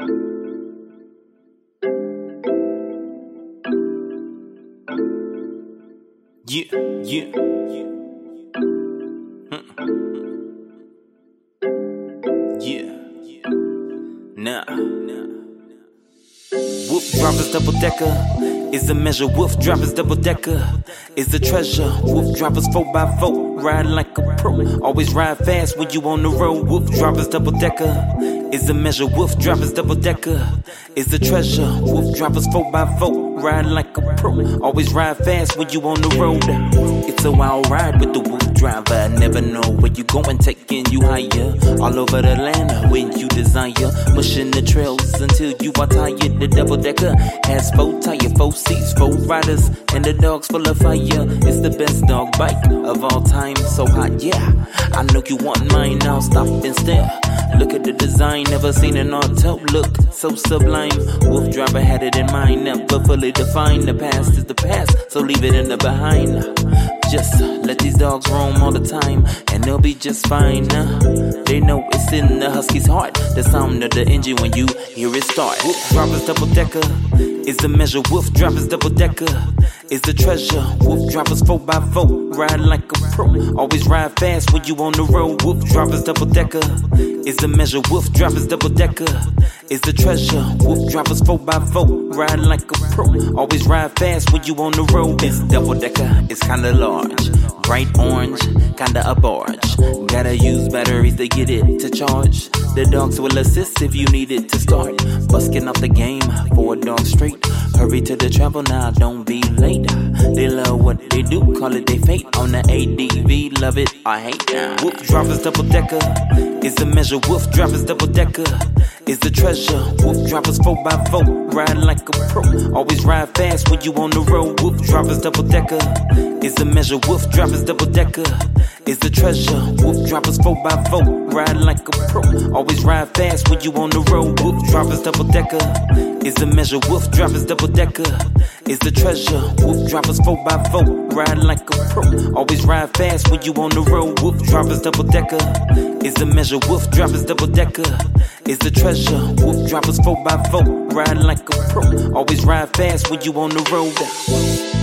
Yeah, yeah. Hmm. Yeah. Nah. Whoop droppers double decker is the measure. Wolf droppers double decker is the treasure. Wolf droppers 4x4 ride like a pro. Always ride fast when you on the road. WooFDriver's double decker is the measure. WooFDriver's double decker is the treasure. WooFDriver's four by four ride like a pro. Always ride fast when you on the road. It's a wild ride with the WooFDriver. I never know where you going, taking you higher. All over the land when you desire. Pushing the trails until you are tired. The double decker has four tire, four seats, four riders, and the dog's full of fire. It's the best dog bike of all time. So hot, yeah. I know you want mine now. Stop and stare. Look at the design, never seen an auto look so sublime. WooFDriver had it in mind, never fully defined. The past is the past, so leave it in the behind. Just let these dogs roam all the time, and they'll be just fine. They know it's in the husky's heart, the sound of the engine when you hear it start. WooFDriver's double decker is the measure. WooFDriver's double decker is the treasure. WooFDriver's four by four, ride like a pro. Always ride fast when you on the road. WooFDriver's double decker is the measure. WooFDriver's double decker is the treasure. WooFDriver's four by four, ride like a pro. Always ride fast when you on the road. This double decker is kinda large, bright orange, kinda a barge. Gotta use batteries to get it to charge. The dogs will assist if you need it to start. Busking off the game for a dog straight. Hurry to the travel now, don't be late. They love what they do, call it their fate. On the ADV, love it, I hate. Wolf drivers double decker is the measure. WooFDriver's double decker is the treasure. WooFDriver's four by four? ride like a pro. Always ride fast when you on the road. WooFDriver's double decker is the measure. WooFDriver's double decker is the treasure. WooFDriver's four by four? ride like a pro. Always ride fast when you on the road. Wolf drivers double decker is the measure. WooFDriver's double decker is the treasure. WooFDriver's 4x4 ride like a pro. Always ride fast when you on the road. WooFDriver's double decker is the measure. WooFDriver's double decker is the treasure. WooFDriver's four by four, ride like a pro. Always ride fast when you on the road.